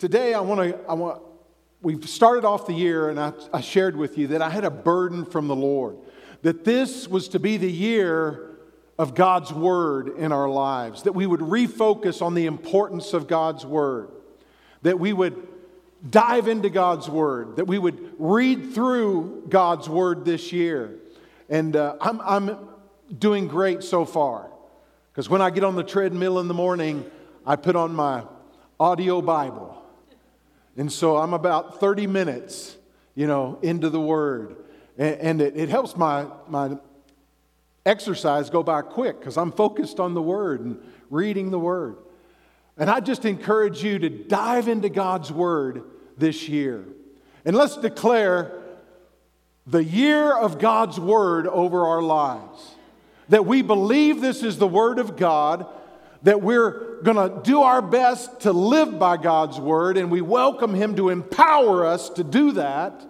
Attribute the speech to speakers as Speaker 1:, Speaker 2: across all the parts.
Speaker 1: Today, I want to, I want, we've started off the year, and I, I shared with you that I had a burden from the Lord, that this was to be the year of God's Word in our lives, that we would refocus on the importance of God's Word, that we would dive into God's Word, that we would read through God's Word this year. And uh, I'm, I'm doing great so far, because when I get on the treadmill in the morning, I put on my audio Bible and so I'm about 30 minutes, you know, into the Word. And, and it, it helps my, my exercise go by quick because I'm focused on the Word and reading the Word. And I just encourage you to dive into God's Word this year. And let's declare the year of God's Word over our lives. That we believe this is the Word of God that we're going to do our best to live by God's word, and we welcome Him to empower us to do that.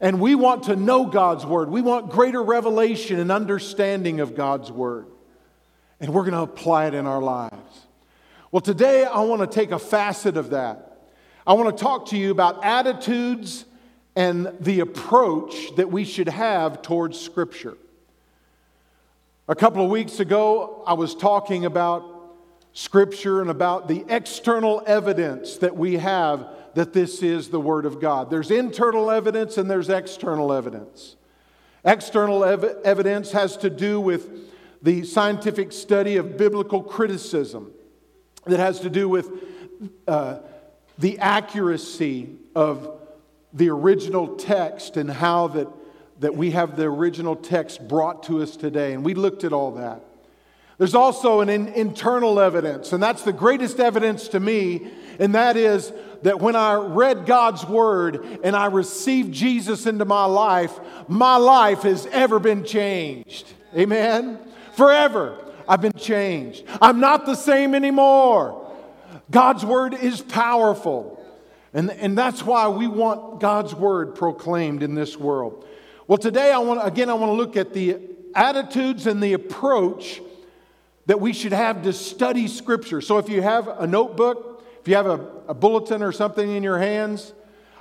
Speaker 1: And we want to know God's word. We want greater revelation and understanding of God's word. And we're going to apply it in our lives. Well, today I want to take a facet of that. I want to talk to you about attitudes and the approach that we should have towards Scripture. A couple of weeks ago, I was talking about Scripture and about the external evidence that we have that this is the Word of God. There's internal evidence and there's external evidence. External ev- evidence has to do with the scientific study of biblical criticism, that has to do with uh, the accuracy of the original text and how that that we have the original text brought to us today. And we looked at all that. There's also an in, internal evidence, and that's the greatest evidence to me, and that is that when I read God's word and I received Jesus into my life, my life has ever been changed. Amen? Forever, I've been changed. I'm not the same anymore. God's word is powerful. And, and that's why we want God's word proclaimed in this world. Well, today I want again I want to look at the attitudes and the approach that we should have to study scripture. So if you have a notebook, if you have a, a bulletin or something in your hands,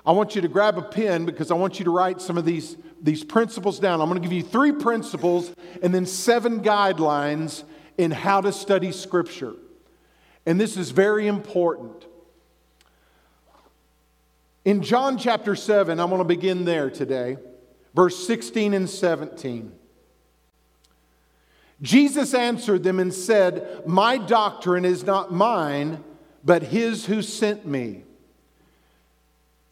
Speaker 1: I want you to grab a pen because I want you to write some of these, these principles down. I'm going to give you three principles and then seven guidelines in how to study Scripture. And this is very important. In John chapter 7, I'm going to begin there today verse 16 and 17. Jesus answered them and said, My doctrine is not mine, but his who sent me.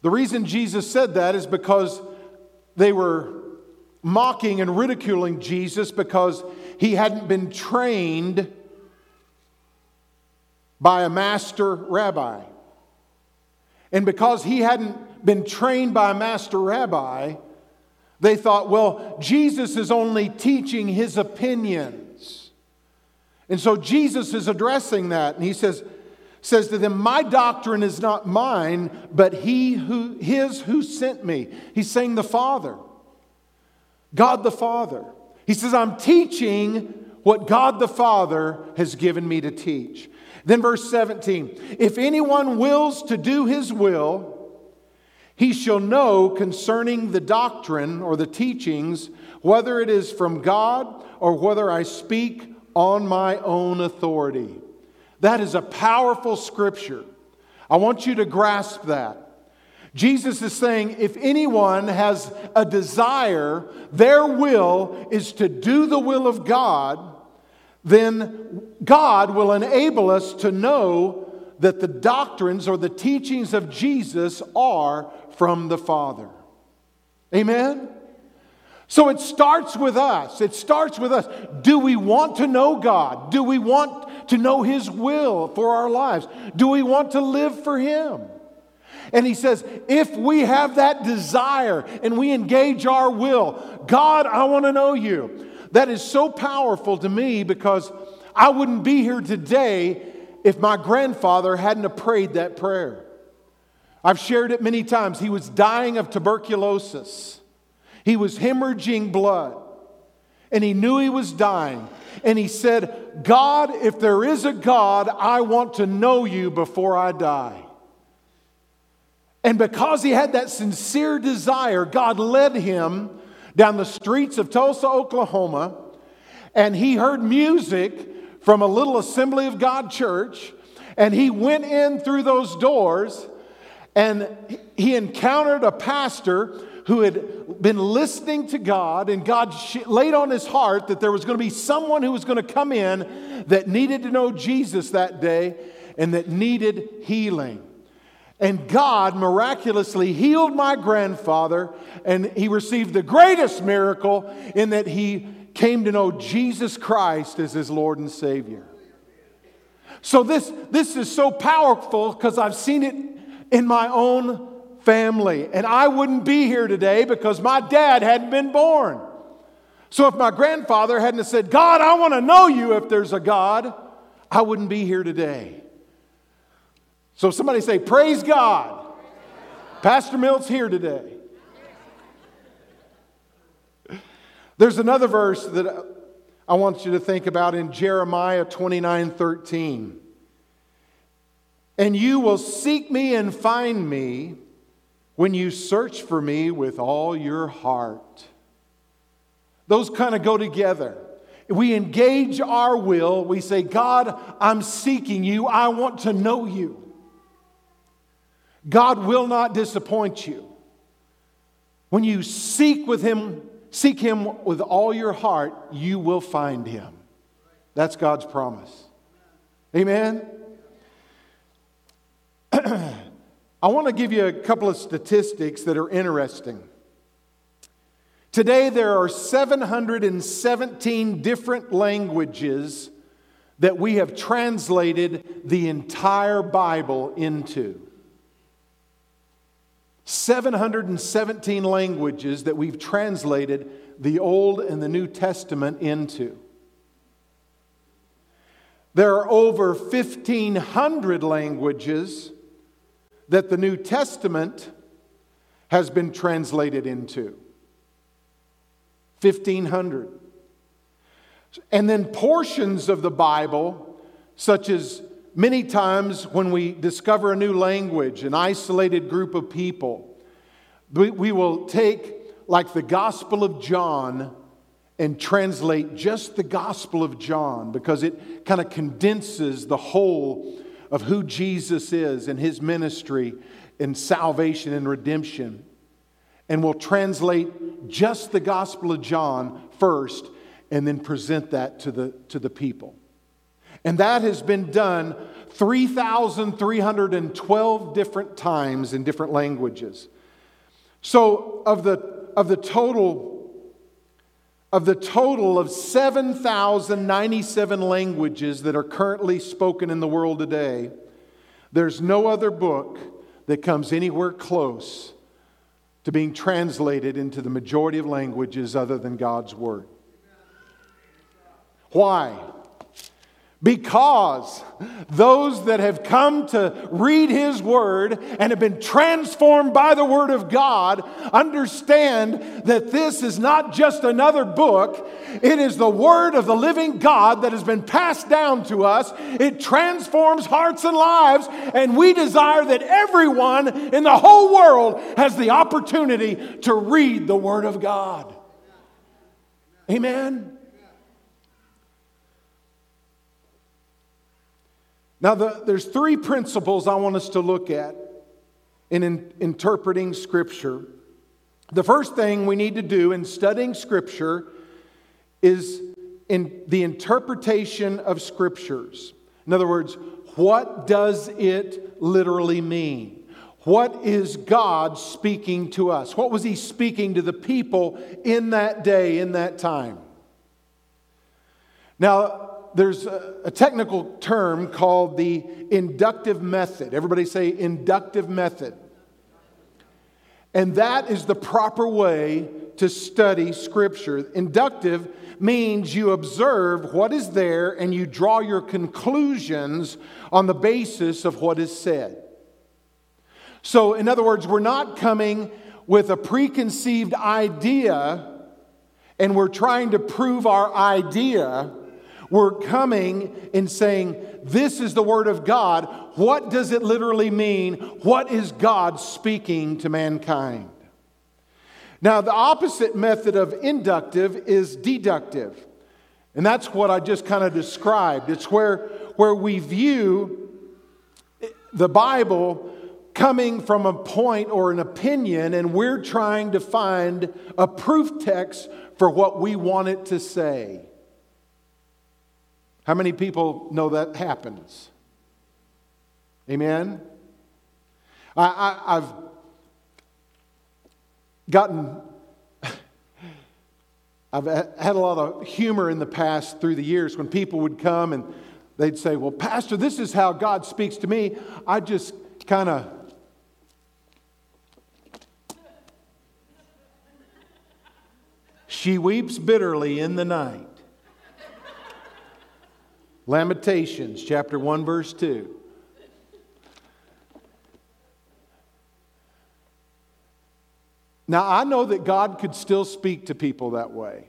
Speaker 1: The reason Jesus said that is because they were mocking and ridiculing Jesus because he hadn't been trained by a master rabbi. And because he hadn't been trained by a master rabbi, they thought, well, Jesus is only teaching his opinions. And so Jesus is addressing that, and he says, says to them, My doctrine is not mine, but he who his who sent me. He's saying the Father. God the Father. He says, I'm teaching what God the Father has given me to teach. Then, verse 17 If anyone wills to do his will, he shall know concerning the doctrine or the teachings whether it is from God or whether I speak on my own authority. That is a powerful scripture. I want you to grasp that. Jesus is saying if anyone has a desire, their will is to do the will of God, then God will enable us to know that the doctrines or the teachings of Jesus are from the Father. Amen? So it starts with us. It starts with us. Do we want to know God? Do we want to know His will for our lives? Do we want to live for Him? And he says, if we have that desire and we engage our will, God, I want to know you. That is so powerful to me because I wouldn't be here today if my grandfather hadn't prayed that prayer. I've shared it many times. He was dying of tuberculosis, he was hemorrhaging blood, and he knew he was dying. And he said, God, if there is a God, I want to know you before I die. And because he had that sincere desire, God led him down the streets of Tulsa, Oklahoma, and he heard music from a little Assembly of God church, and he went in through those doors and he encountered a pastor who had been listening to God, and God laid on his heart that there was going to be someone who was going to come in that needed to know Jesus that day and that needed healing. And God miraculously healed my grandfather, and he received the greatest miracle in that he came to know Jesus Christ as his Lord and Savior. So, this, this is so powerful because I've seen it in my own family. And I wouldn't be here today because my dad hadn't been born. So, if my grandfather hadn't said, God, I want to know you if there's a God, I wouldn't be here today. So somebody say, Praise God. Pastor Milt's here today. There's another verse that I want you to think about in Jeremiah 29 13. And you will seek me and find me when you search for me with all your heart. Those kind of go together. We engage our will. We say, God, I'm seeking you. I want to know you. God will not disappoint you. When you seek with him, seek him with all your heart, you will find him. That's God's promise. Amen. I want to give you a couple of statistics that are interesting. Today, there are 717 different languages that we have translated the entire Bible into. 717 languages that we've translated the Old and the New Testament into. There are over 1,500 languages that the New Testament has been translated into. 1,500. And then portions of the Bible, such as Many times when we discover a new language, an isolated group of people, we, will take, like the Gospel of John, and translate just the Gospel of John because it kind of condenses the whole of who Jesus is and his ministry and salvation and redemption. And we'll translate just the Gospel of John first and then present that to the, to the people. And that has been done 3,312 different times in different languages. So, of the, of the total of the total of 7,097 languages that are currently spoken in the world today, there's no other book that comes anywhere close to being translated into the majority of languages other than God's Word. Why? Because those that have come to read His Word and have been transformed by the Word of God understand that this is not just another book, it is the Word of the living God that has been passed down to us. It transforms hearts and lives, and we desire that everyone in the whole world has the opportunity to read the Word of God. Amen. Now, the, there's three principles I want us to look at in, in interpreting Scripture. The first thing we need to do in studying Scripture is in the interpretation of Scriptures. In other words, what does it literally mean? What is God speaking to us? What was He speaking to the people in that day, in that time? Now, there's a, a, technical term called the inductive method. Everybody say inductive method. And that is the proper way to study Scripture. Inductive means you observe what is there and you draw your conclusions on the basis of what is said. So, in other words, we're not coming with a preconceived idea and we're trying to prove our idea We're coming and saying, This is the Word of God. What does it literally mean? What is God speaking to mankind? Now, the opposite method of inductive is deductive. And that's what I just kind of described. It's where, where we view the Bible coming from a point or an opinion, and we're trying to find a proof text for what we want it to say. How many people know that happens? Amen? I, I, I've gotten, I've had a lot of humor in the past through the years when people would come and they'd say, Well, Pastor, this is how God speaks to me. I just kind of She weeps bitterly in the night. Lamentations chapter 1 verse 2. Now, I know that God could still speak to people that way,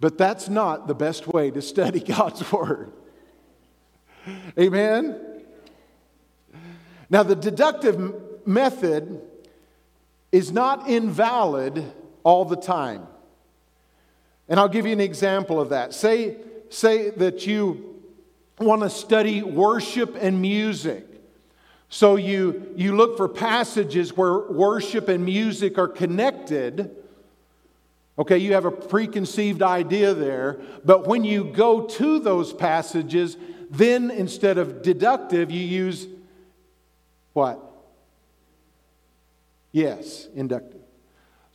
Speaker 1: but that's not the best way to study God's Word. Amen? Now, the deductive method is not invalid all the time. And I'll give you an example of that. Say, say that you want to study worship and music. So you, you look for passages where worship and music are connected. Okay, you have a preconceived idea there, but when you go to those passages, then instead of deductive, you use what? Yes, inductive.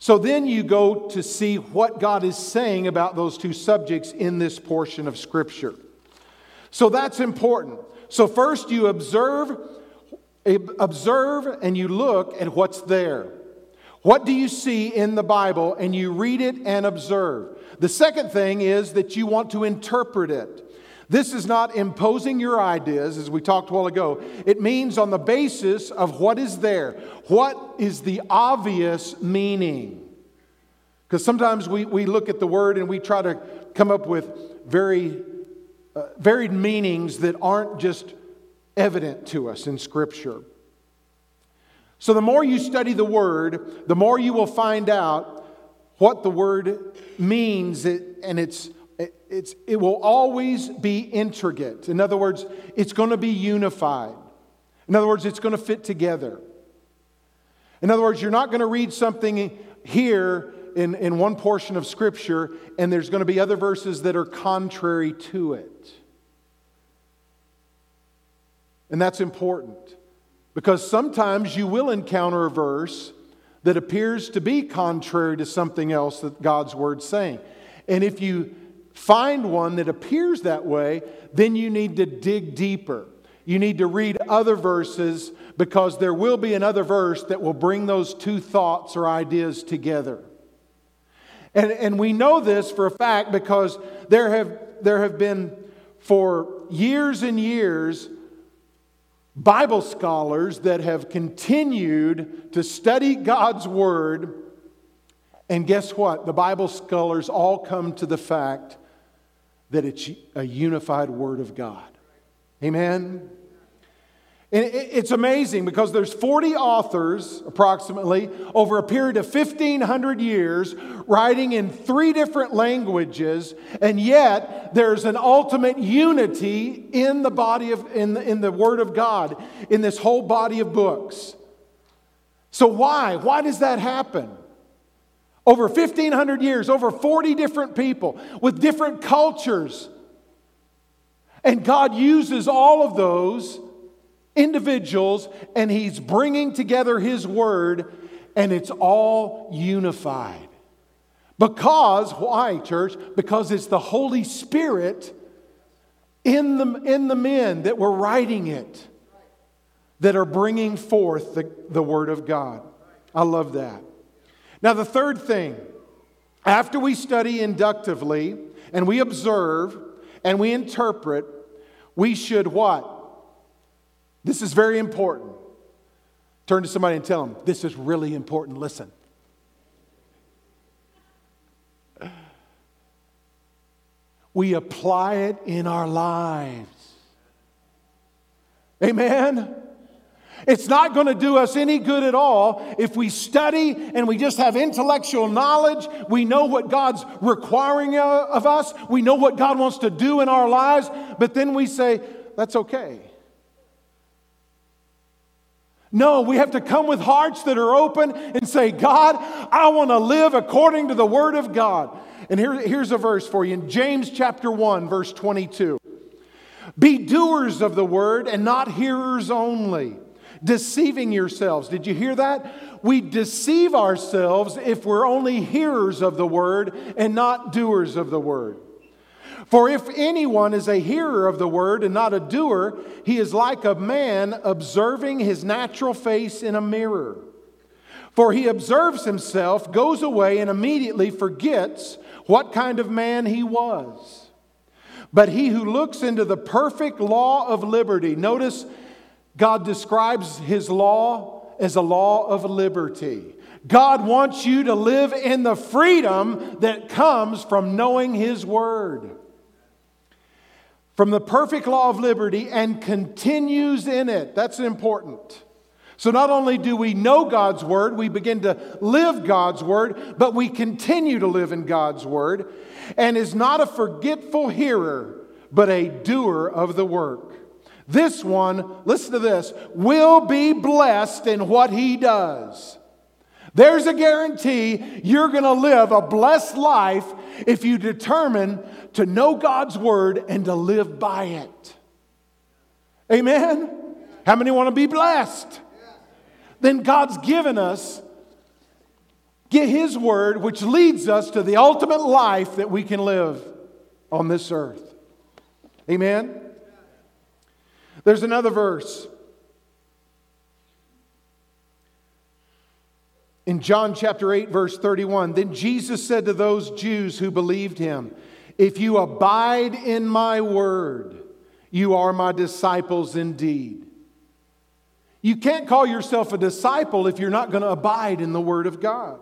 Speaker 1: So then you go to see what God is saying about those two subjects in this portion of Scripture. So that's important. So first you observe, observe and you look at what's there. What do you see in the Bible? And you read it and observe. The second thing is that you want to interpret it. This is not imposing your ideas, as we talked a while ago. It means on the basis of what is there. What is the obvious meaning? Because sometimes we, we look at the word and we try to come up with very uh, varied meanings that aren't just evident to us in Scripture. So, the more you study the Word, the more you will find out what the Word means, and it's it's, it will always be intricate. In other words, it's going to be unified. In other words, it's going to fit together. In other words, you're not going to read something here in, in one portion of Scripture and there's going to be other verses that are contrary to it. And that's important because sometimes you will encounter a verse that appears to be contrary to something else that God's Word's saying. And if you find one that appears that way, then you need to dig deeper. You need to read other verses because there will be another verse that will bring those two thoughts or ideas together. And, and we know this for a fact because there have, there have been, for years and years, Bible scholars that have continued to study God's Word. And guess what? The Bible scholars all come to the fact that it's a unified Word of God. Amen? And it's amazing because there's 40 authors, approximately, over a period of 1,500 years, writing in three different languages, and yet there's an ultimate unity in the body of, in the, in the Word of God, in this whole body of books. So why? Why does that happen? Over 1,500 years, over 40 different people with different cultures. And God uses all of those individuals and He's bringing together His Word, and it's all unified. Because, why, church? Because it's the Holy Spirit in the, in the men that were writing it that are bringing forth the, the Word of God. I love that. Now, the third thing, after we study inductively and we observe and we interpret, we should what? This is very important. Turn to somebody and tell them, this is really important. Listen. we apply it in our lives. Amen? It's not going to do us any good at all if we study and we just have intellectual knowledge. We know what God's requiring of us. We know what God wants to do in our lives. But then we say, that's okay. No, we have to come with hearts that are open and say, God, I want to live according to the Word of God. And here, here's a verse for you in James chapter 1, verse 22. Be doers of the Word and not hearers only deceiving yourselves. Did you hear that? We deceive ourselves if we're only hearers of the word and not doers of the word. For if anyone is a hearer of the word and not a doer, he is like a man observing his natural face in a mirror. For he observes himself, goes away, and immediately forgets what kind of man he was. But he who looks into the perfect law of liberty, notice God describes his law as a law of liberty. God wants you to live in the freedom that comes from knowing his word. From the perfect law of liberty and continues in it. That's important. So, not only do we know God's word, we begin to live God's word, but we continue to live in God's word and is not a forgetful hearer, but a doer of the work. This one, listen to this, will be blessed in what he does. There's a guarantee you're going to live a blessed life if you determine to know God's word and to live by it. Amen? How many want to be blessed? Then God's given us get his word which leads us to the ultimate life that we can live on this earth. Amen. There's another verse. In John chapter 8, verse 31, then Jesus said to those Jews who believed him, If you abide in my word, you are my disciples indeed. You can't call yourself a disciple if you're not going to abide in the word of God.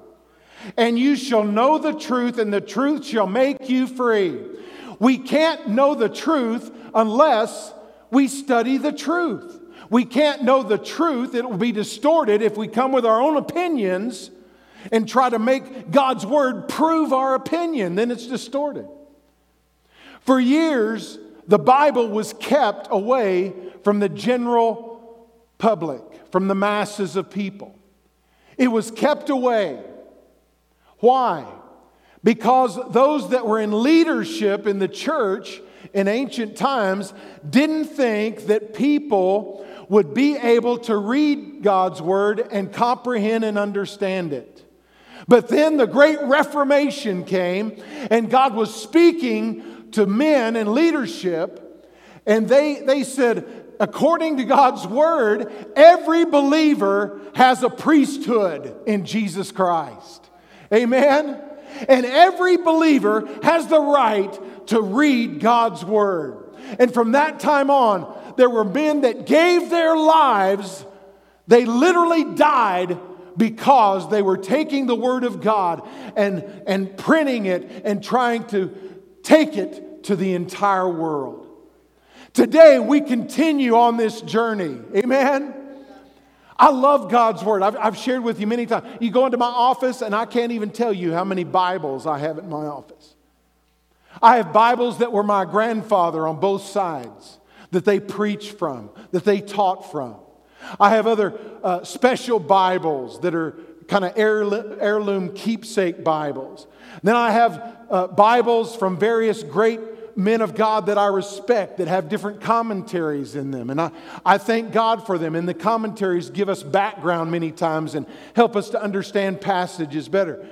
Speaker 1: And you shall know the truth, and the truth shall make you free. We can't know the truth unless we study the truth. We can't know the truth, it will be distorted if we come with our own opinions and try to make God's word prove our opinion, then it's distorted. For years, the Bible was kept away from the general public, from the masses of people. It was kept away. Why? Because those that were in leadership in the church in ancient times didn't think that people would be able to read God's word and comprehend and understand it. But then the great Reformation came, and God was speaking to men and leadership, and they, they said, according to God's word, every believer has a priesthood in Jesus Christ. Amen? And every believer has the right to read God's word. And from that time on, there were men that gave their lives, they literally died because they were taking the word of God and, and printing it and trying to take it to the entire world. Today, we continue on this journey. Amen. I love God's word. I've, I've, shared with you many times. You go into my office, and I can't even tell you how many Bibles I have in my office. I have Bibles that were my grandfather on both sides, that they preached from, that they taught from. I have other uh, special Bibles that are kind of heirloom keepsake Bibles. Then I have uh, Bibles from various great men of God that I respect that have different commentaries in them. And I, I thank God for them. And the commentaries give us background many times and help us to understand passages better.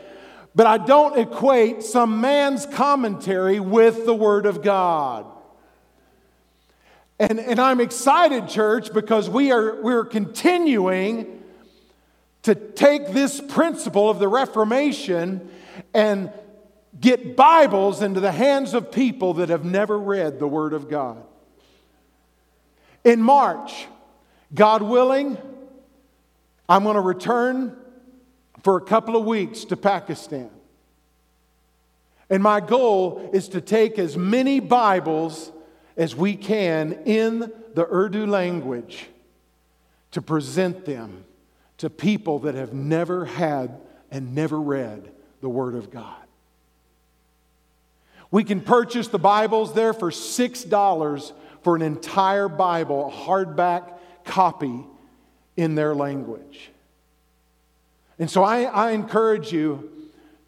Speaker 1: But I don't equate some man's commentary with the Word of God. And, and I'm excited, church, because we are we're continuing to take this principle of the Reformation and get Bibles into the hands of people that have never read the Word of God. In March, God willing, I'm going to return for a couple of weeks to Pakistan. And my goal is to take as many Bibles as we can in the Urdu language to present them to people that have never had and never read the Word of God. We can purchase the Bibles there for $6 for an entire Bible, a hardback copy in their language. And so I, I encourage you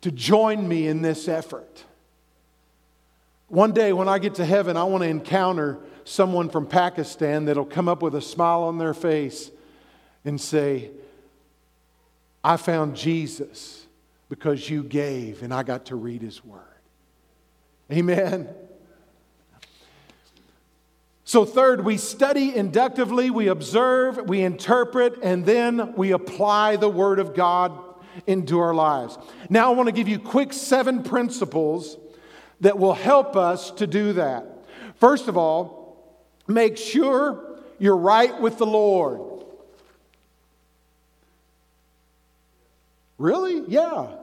Speaker 1: to join me in this effort. One day when I get to heaven, I want to encounter someone from Pakistan that'll come up with a smile on their face and say, I found Jesus because you gave and I got to read his word. Amen. So, third, we study inductively, we observe, we interpret, and then we apply the Word of God into our lives. Now, I want to give you quick seven principles that will help us to do that. First of all, make sure you're right with the Lord. Really? Yeah.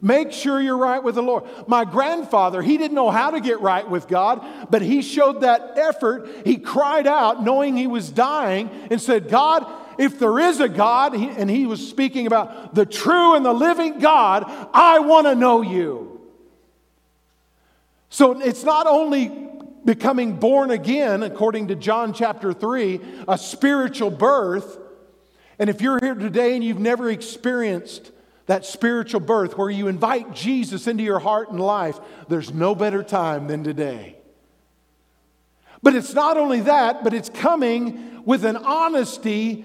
Speaker 1: Make sure you're right with the Lord. My grandfather, he didn't know how to get right with God, but he showed that effort. He cried out, knowing he was dying, and said, God, if there is a God, and he was speaking about the true and the living God, I want to know you. So it's not only becoming born again, according to John chapter 3, a spiritual birth. And if you're here today and you've never experienced that spiritual birth where you invite Jesus into your heart and life, there's no better time than today. But it's not only that, but it's coming with an honesty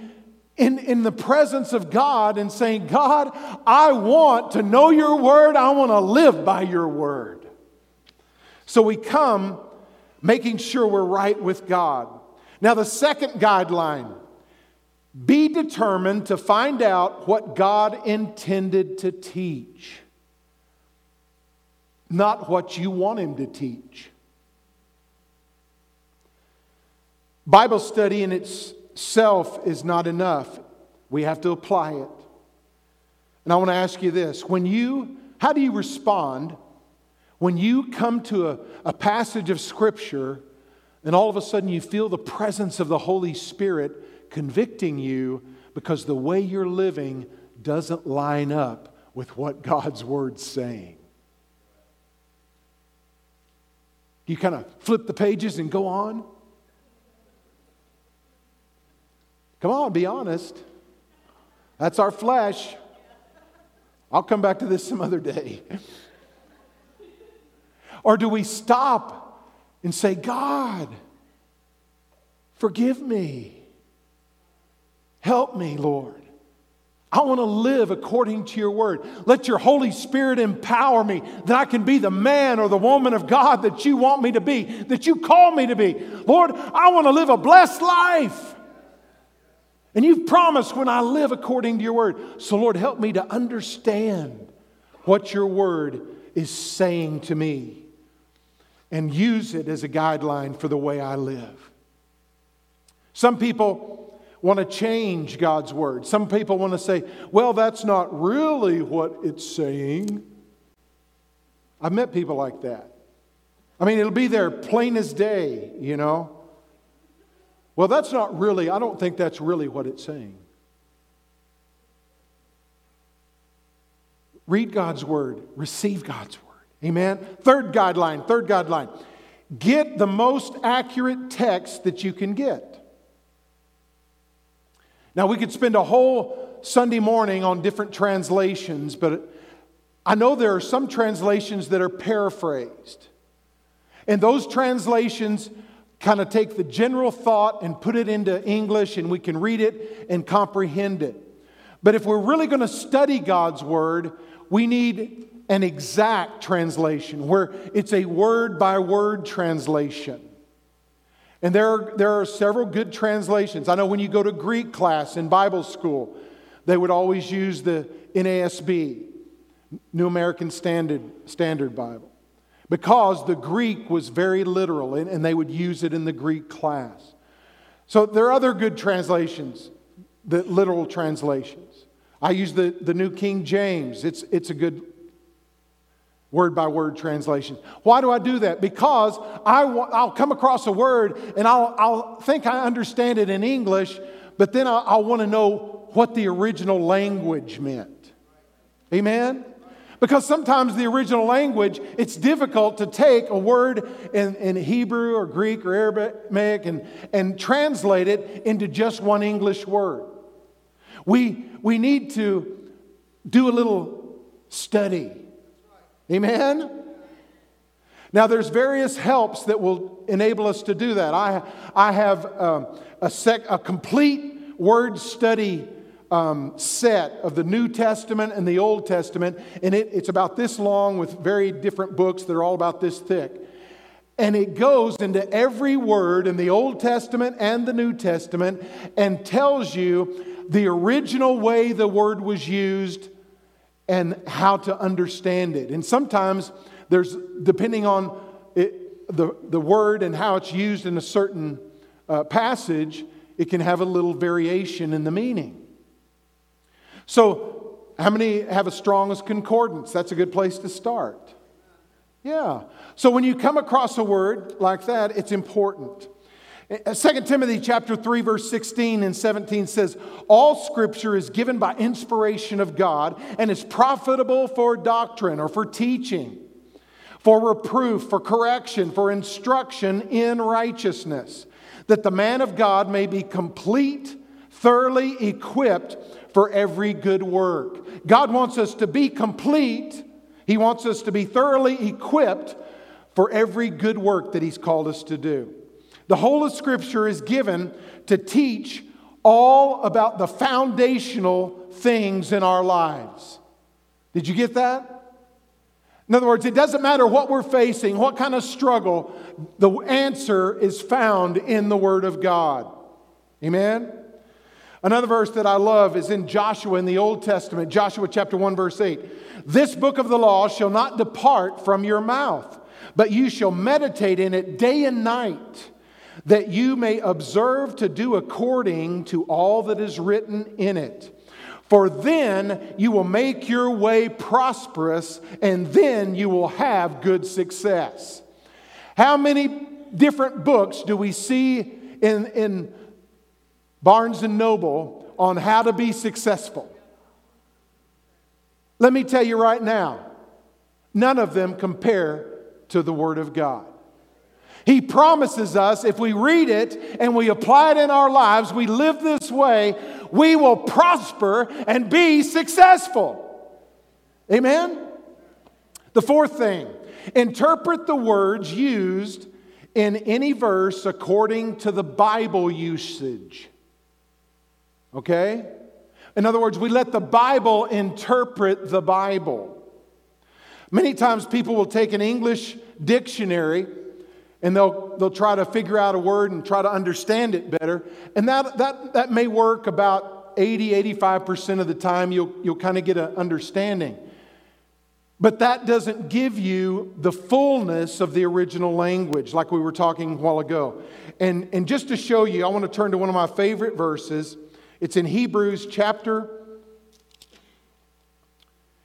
Speaker 1: in, in the presence of God and saying, God, I want to know your word. I want to live by your word. So we come making sure we're right with God. Now, the second guideline be determined to find out what God intended to teach, not what you want Him to teach. Bible study in itself is not enough. We have to apply it. And I want to ask you this when you, how do you respond when you come to a, a passage of Scripture and all of a sudden you feel the presence of the Holy Spirit? Convicting you because the way you're living doesn't line up with what God's Word's saying. You kind of flip the pages and go on? Come on, be honest. That's our flesh. I'll come back to this some other day. or do we stop and say, God, forgive me? Help me, Lord. I want to live according to your word. Let your Holy Spirit empower me that I can be the man or the woman of God that you want me to be, that you call me to be. Lord, I want to live a blessed life. And you've promised when I live according to your word. So, Lord, help me to understand what your word is saying to me and use it as a guideline for the way I live. Some people want to change God's word. Some people want to say, well, that's not really what it's saying. I've met people like that. I mean, it'll be there plain as day, you know. Well, that's not really, I don't think that's really what it's saying. Read God's word, receive God's word. Amen. Third guideline, third guideline. Get the most accurate text that you can get. Now, we could spend a whole Sunday morning on different translations, but I know there are some translations that are paraphrased. And those translations kind of take the general thought and put it into English, and we can read it and comprehend it. But if we're really going to study God's Word, we need an exact translation where it's a word by word translation. And there are, there are several good translations. I know when you go to Greek class in Bible school, they would always use the NASB, New American Standard, Standard Bible, because the Greek was very literal and, and they would use it in the Greek class. So there are other good translations, the literal translations. I use the, the New King James, it's, it's a good word by word translation. Why do I do that? Because I will come across a word and I'll, I'll think I understand it in English, but then I'll, I'll want to know what the original language meant. Amen? Because sometimes the original language, it's difficult to take a word in, in Hebrew or Greek or Aramaic and, and translate it into just one English word. We, we need to do a little study. Amen? Now, there's various helps that will enable us to do that. I, I have um, a, sec, a complete word study um, set of the New Testament and the Old Testament, and it, it's about this long with very different books that are all about this thick. And it goes into every word in the Old Testament and the New Testament and tells you the original way the word was used and how to understand it. And sometimes there's, depending on it, the, the word and how it's used in a certain uh, passage, it can have a little variation in the meaning. So, how many have a Strong's concordance? That's a good place to start. Yeah. So when you come across a word like that, it's important. 2 uh, Timothy chapter 3 verse 16 and 17 says, "All scripture is given by inspiration of God and is profitable for doctrine or for teaching, for reproof, for correction, for instruction in righteousness, that the man of God may be complete, thoroughly equipped for every good work. God wants us to be complete, He wants us to be thoroughly equipped for every good work that He's called us to do. The whole of Scripture is given to teach all about the foundational things in our lives. Did you get that? In other words, it doesn't matter what we're facing, what kind of struggle, the answer is found in the Word of God. Amen? Another verse that I love is in Joshua in the Old Testament, Joshua chapter 1, verse 8. This book of the law shall not depart from your mouth, but you shall meditate in it day and night, that you may observe to do according to all that is written in it. For then you will make your way prosperous, and then you will have good success. How many different books do we see in, in Barnes and Noble on how to be successful. Let me tell you right now, none of them compare to the Word of God. He promises us if we read it and we apply it in our lives, we live this way, we will prosper and be successful. Amen? The fourth thing interpret the words used in any verse according to the Bible usage. Okay? In other words, we let the Bible interpret the Bible. Many times people will take an English dictionary and they'll, they'll try to figure out a word and try to understand it better. And that, that, that may work about 80, 85% of the time. You'll, you'll kind of get an understanding. But that doesn't give you the fullness of the original language, like we were talking a while ago. And, and just to show you, I want to turn to one of my favorite verses. It's in Hebrews chapter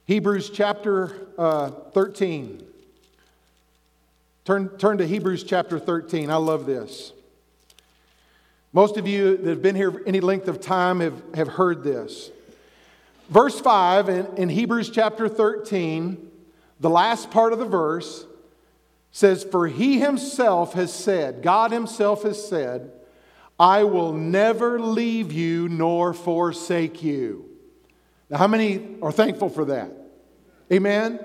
Speaker 1: Hebrews chapter uh, 13. Turn, turn to Hebrews chapter 13. I love this. Most of you that have been here any length of time have, have heard this. Verse 5 in, in Hebrews chapter 13, the last part of the verse says, For he himself has said, God himself has said, I will never leave you nor forsake you. Now, how many are thankful for that? Amen?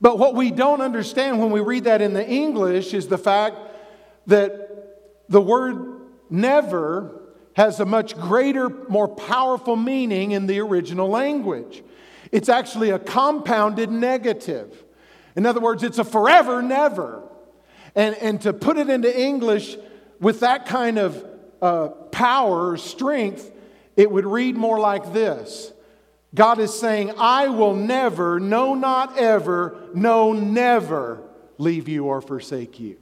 Speaker 1: But what we don't understand when we read that in the English is the fact that the word never has a much greater, more powerful meaning in the original language. It's actually a compounded negative. In other words, it's a forever never. And, and to put it into English with that kind of uh, power or strength, it would read more like this God is saying, I will never, no, not ever, no, never leave you or forsake you.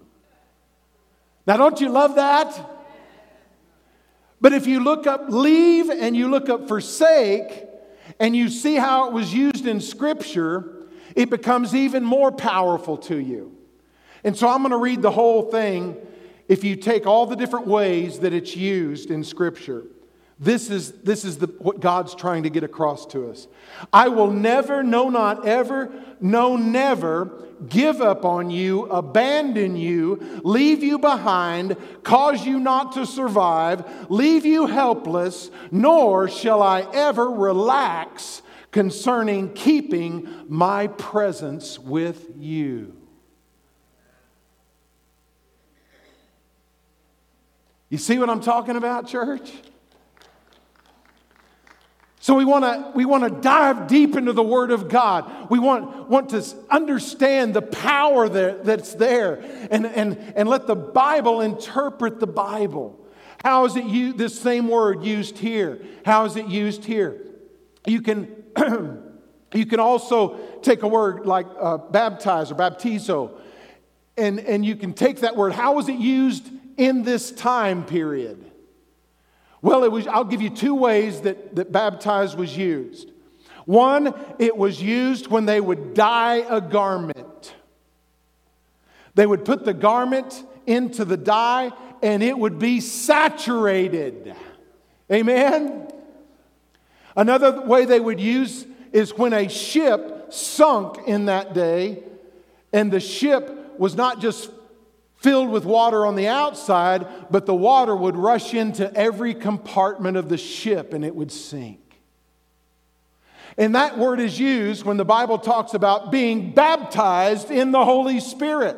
Speaker 1: Now, don't you love that? But if you look up leave and you look up forsake, and you see how it was used in Scripture, it becomes even more powerful to you. And so I'm going to read the whole thing if you take all the different ways that it's used in Scripture. This is, this is the, what God's trying to get across to us. I will never, no, not ever, no, never give up on you, abandon you, leave you behind, cause you not to survive, leave you helpless, nor shall I ever relax concerning keeping my presence with you. You see what I'm talking about, church? So we want to we want to dive deep into the Word of God. We want, want to understand the power that, that's there and, and, and let the Bible interpret the Bible. How is it used, this same word used here? How is it used here? You can, you can also take a word like uh, baptize or baptizo, and, and you can take that word. How is it used in this time period? Well, it was, I'll give you two ways that, that baptize was used. One, it was used when they would dye a garment. They would put the garment into the dye and it would be saturated. Amen? Another way they would use is when a ship sunk in that day and the ship was not just filled with water on the outside, but the water would rush into every compartment of the ship and it would sink. And that word is used when the Bible talks about being baptized in the Holy Spirit.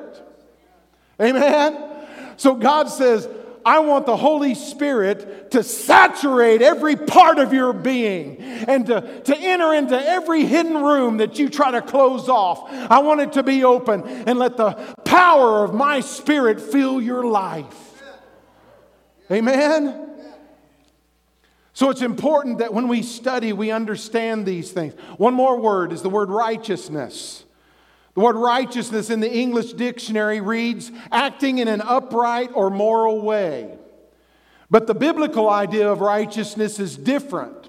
Speaker 1: Amen? So God says, I want the Holy Spirit to saturate every part of your being and to, to enter into every hidden room that you try to close off. I want it to be open and let the power of my Spirit fill your life. Amen? So it's important that when we study, we understand these things. One more word is the word righteousness. The word righteousness in the English dictionary reads acting in an upright or moral way. But the biblical idea of righteousness is different.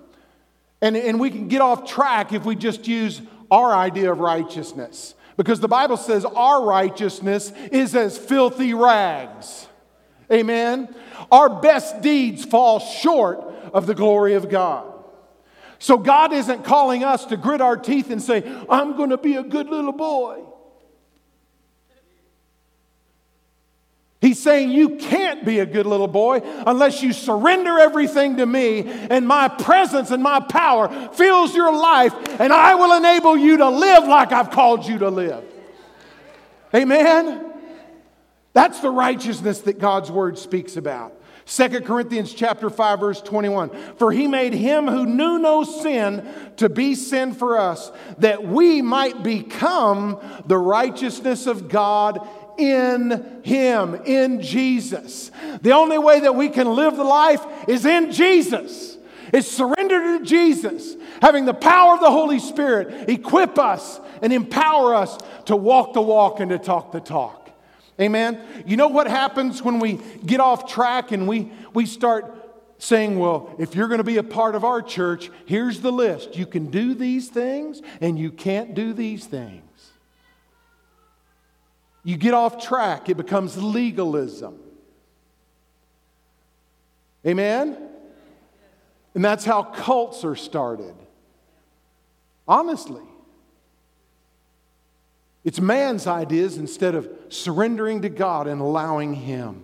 Speaker 1: And, and we can get off track if we just use our idea of righteousness. Because the Bible says our righteousness is as filthy rags. Amen? Our best deeds fall short of the glory of God. So God isn't calling us to grit our teeth and say, I'm going to be a good little boy. He's saying you can't be a good little boy unless you surrender everything to me and my presence and my power fills your life and I will enable you to live like I've called you to live. Amen? That's the righteousness that God's word speaks about. 2 Corinthians chapter 5 verse 21. For he made him who knew no sin to be sin for us that we might become the righteousness of God in him, in Jesus. The only way that we can live the life is in Jesus. It's surrender to Jesus, having the power of the Holy Spirit equip us and empower us to walk the walk and to talk the talk. Amen. You know what happens when we get off track and we, we start saying, well, if you're going to be a part of our church, here's the list. You can do these things and you can't do these things. You get off track, it becomes legalism. Amen? And that's how cults are started. Honestly. It's man's ideas instead of surrendering to God and allowing Him.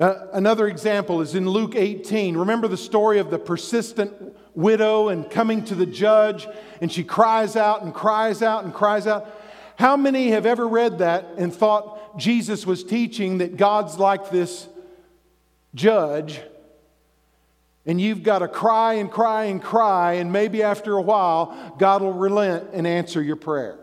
Speaker 1: Uh, another example is in Luke 18. Remember the story of the persistent widow and coming to the judge, and she cries out and cries out and cries out. How many have ever read that and thought Jesus was teaching that God's like this judge and you've got to cry and cry and cry, and maybe after a while, God will relent and answer your prayer.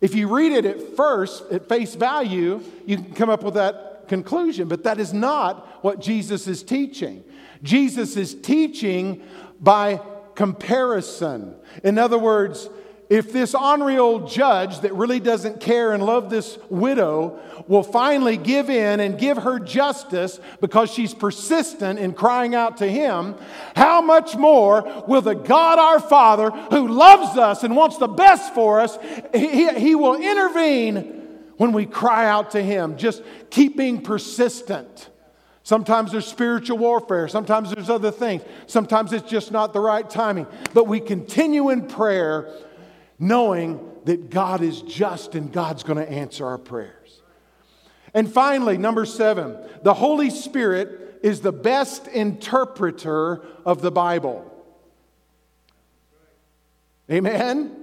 Speaker 1: If you read it at first, at face value, you can come up with that conclusion, but that is not what Jesus is teaching. Jesus is teaching by comparison. In other words, if this ornery old judge that really doesn't care and love this widow will finally give in and give her justice because she's persistent in crying out to him, how much more will the God our Father, who loves us and wants the best for us, he, he will intervene when we cry out to him. Just keep being persistent. Sometimes there's spiritual warfare. Sometimes there's other things. Sometimes it's just not the right timing. But we continue in prayer knowing that God is just and God's going to answer our prayers. And finally, number seven, the Holy Spirit is the best interpreter of the Bible. Amen?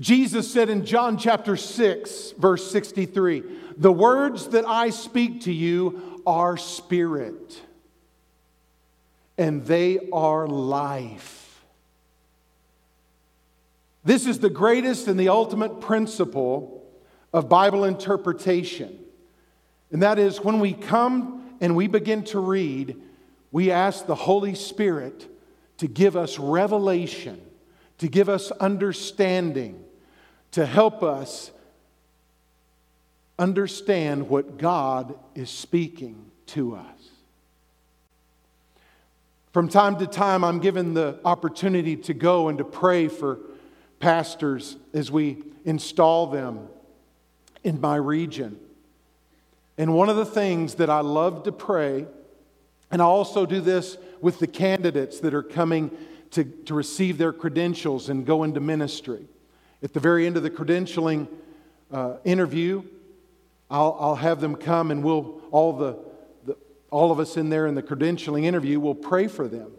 Speaker 1: Jesus said in John chapter 6, verse 63, The words that I speak to you are spirit, and they are life. This is the greatest and the ultimate principle of Bible interpretation. And that is when we come and we begin to read, we ask the Holy Spirit to give us revelation, to give us understanding, to help us understand what God is speaking to us. From time to time, I'm given the opportunity to go and to pray for pastors as we install them in my region. And one of the things that I love to pray, and I also do this with the candidates that are coming to, to receive their credentials and go into ministry. At the very end of the credentialing uh, interview, I'll, I'll have them come and we'll, all, the, the, all of us in there in the credentialing interview, will pray for them.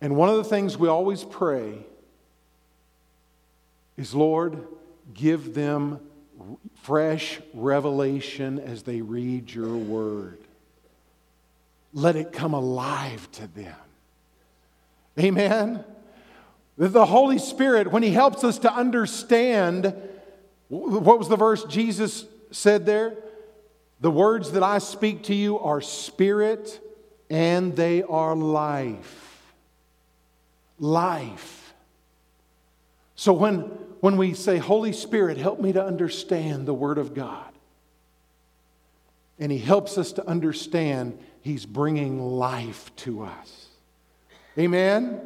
Speaker 1: And one of the things we always pray is Lord, give them fresh revelation as they read your word. Let it come alive to them. Amen. The Holy Spirit, when He helps us to understand, what was the verse Jesus said there? The words that I speak to you are spirit and they are life. Life. So when when we say, Holy Spirit, help me to understand the Word of God. And He helps us to understand He's bringing life to us. Amen?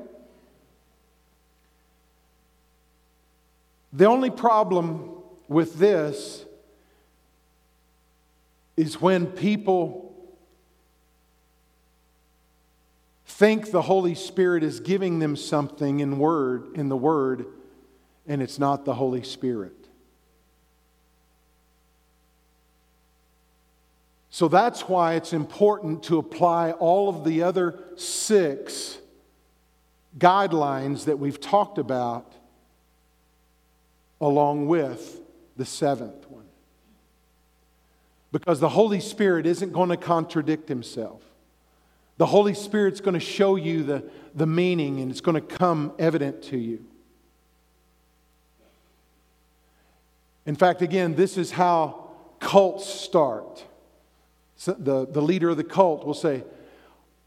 Speaker 1: The only problem with this is when people think the Holy Spirit is giving them something in word in the word and it's not the Holy Spirit. So that's why it's important to apply all of the other six guidelines that we've talked about along with the seventh one. Because the Holy Spirit isn't going to contradict himself. The Holy Spirit's going to show you the, the meaning and it's going to come evident to you. In fact, again, this is how cults start. So the, the leader of the cult will say,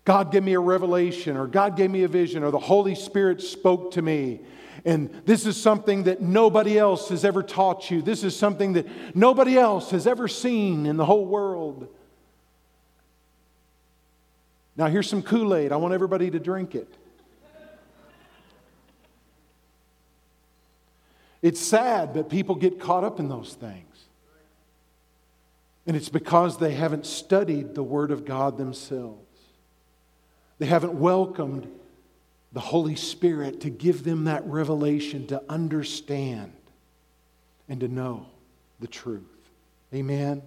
Speaker 1: God gave me a revelation, or God gave me a vision, or the Holy Spirit spoke to me. And this is something that nobody else has ever taught you. This is something that nobody else has ever seen in the whole world. Now, here's some Kool Aid. I want everybody to drink it. It's sad that people get caught up in those things. And it's because they haven't studied the Word of God themselves. They haven't welcomed the Holy Spirit to give them that revelation to understand and to know the truth. Amen.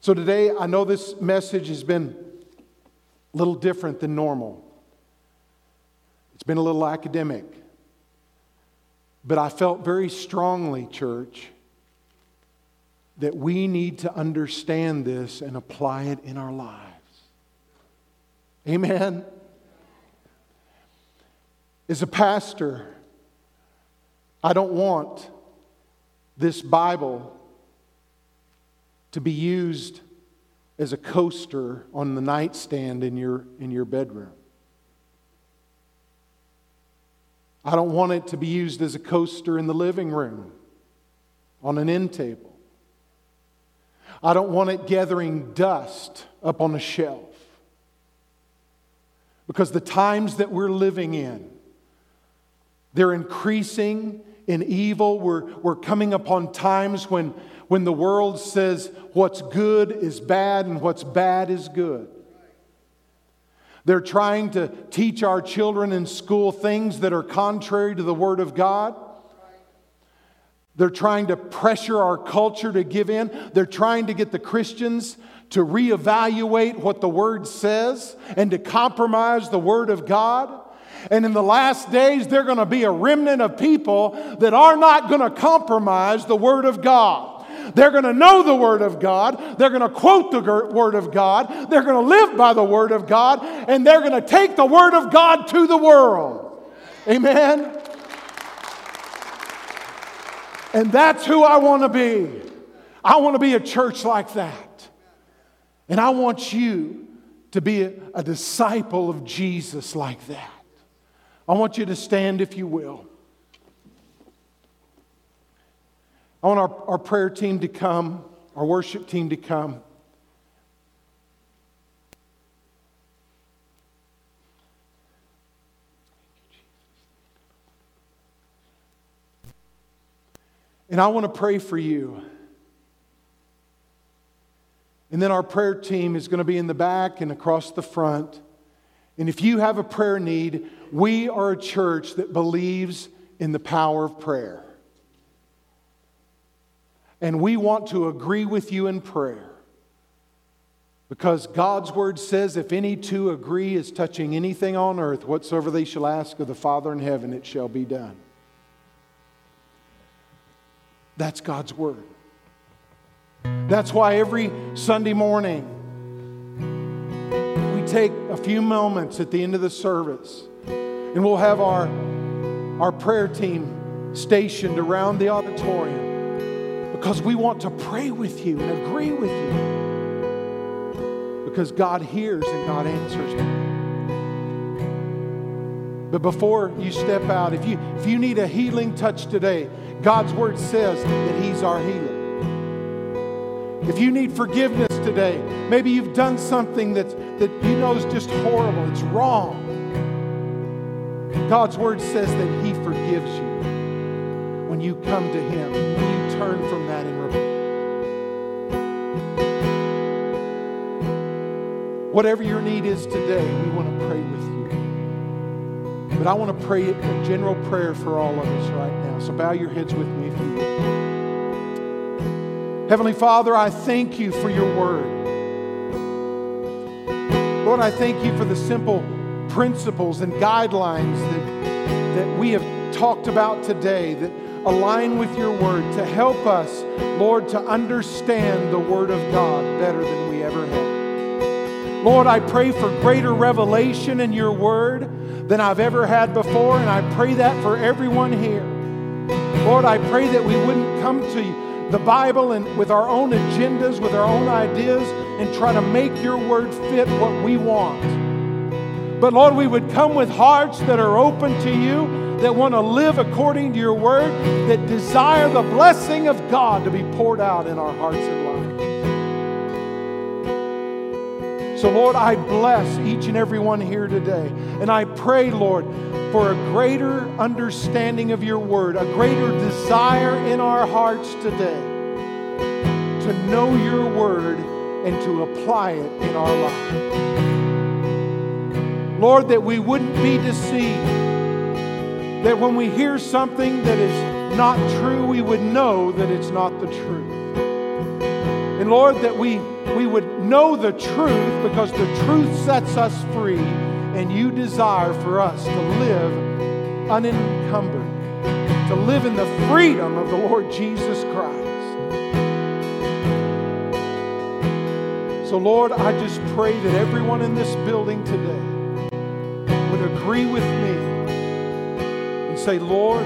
Speaker 1: So today, I know this message has been a little different than normal. It's been a little academic. But I felt very strongly, church, that we need to understand this and apply it in our lives. Amen. As a pastor, I don't want this Bible to be used as a coaster on the nightstand in your, in your bedroom. I don't want it to be used as a coaster in the living room on an end table. I don't want it gathering dust up on a shelf. Because the times that we're living in, they're increasing in evil. We're, we're coming upon times when, when the world says what's good is bad and what's bad is good. They're trying to teach our children in school things that are contrary to the Word of God. They're trying to pressure our culture to give in. They're trying to get the Christians to reevaluate what the Word says and to compromise the Word of God. And in the last days, they're going to be a remnant of people that are not going to compromise the Word of God. They're going to know the Word of God. They're going to quote the Word of God. They're going to live by the Word of God. And they're going to take the Word of God to the world. Amen. And that's who I want to be. I want to be a church like that. And I want you to be a, a disciple of Jesus like that. I want you to stand, if you will. I want our, our prayer team to come, our worship team to come. And I want to pray for you. And then our prayer team is going to be in the back and across the front. And if you have a prayer need, we are a church that believes in the power of prayer. And we want to agree with you in prayer. Because God's word says, if any two agree as touching anything on earth, whatsoever they shall ask of the Father in heaven, it shall be done. That's God's word. That's why every Sunday morning we take a few moments at the end of the service and we'll have our, our prayer team stationed around the auditorium because we want to pray with you and agree with you because God hears and God answers. But before you step out, if you, if you need a healing touch today, God's word says that He's our healer. If you need forgiveness today, maybe you've done something that, that you know is just horrible, it's wrong. God's word says that He forgives you when you come to Him, when you turn from that and repent. Whatever your need is today, we want to pray with you. But I want to pray a general prayer for all of us right now. So bow your heads with me if you will. Heavenly Father, I thank you for your word. Lord, I thank you for the simple principles and guidelines that, that we have talked about today that align with your word to help us, Lord, to understand the word of God better than we ever have. Lord, I pray for greater revelation in your word than I've ever had before, and I pray that for everyone here. Lord, I pray that we wouldn't come to the Bible and with our own agendas, with our own ideas, and try to make your word fit what we want. But Lord, we would come with hearts that are open to you, that want to live according to your word, that desire the blessing of God to be poured out in our hearts and lives. So, Lord, I bless each and every one here today. And I pray, Lord, for a greater understanding of your word, a greater desire in our hearts today to know your word and to apply it in our lives. Lord, that we wouldn't be deceived. That when we hear something that is not true, we would know that it's not the truth. And Lord, that we, we would know the truth because the truth sets us free and you desire for us to live unencumbered, to live in the freedom of the Lord Jesus Christ. So, Lord, I just pray that everyone in this building today would agree with me say, Lord,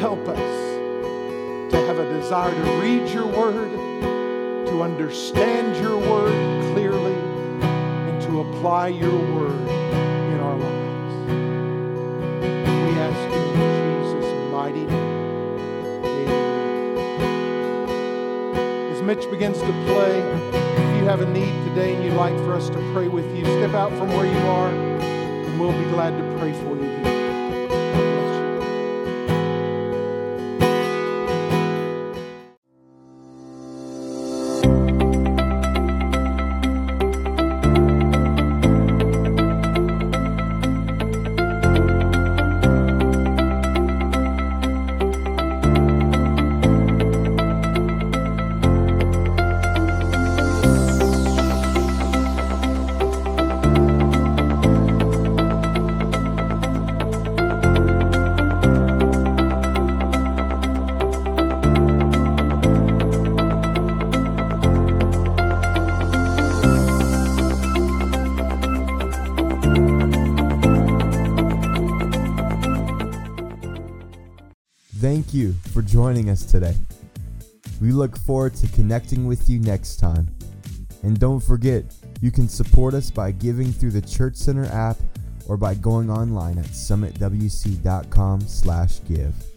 Speaker 1: help us to have a desire to read your word, to understand your word clearly, and to apply your word in our lives. We ask you in Jesus' mighty name. Amen. As Mitch begins to play, if you have a need today and you'd like for us to pray with you, step out from where you are, and we'll be glad to pray for you
Speaker 2: today. Joining us today. We look forward to connecting with you next time. And don't forget, you can support us by giving through the Church Center app or by going online at summitwc.com/give.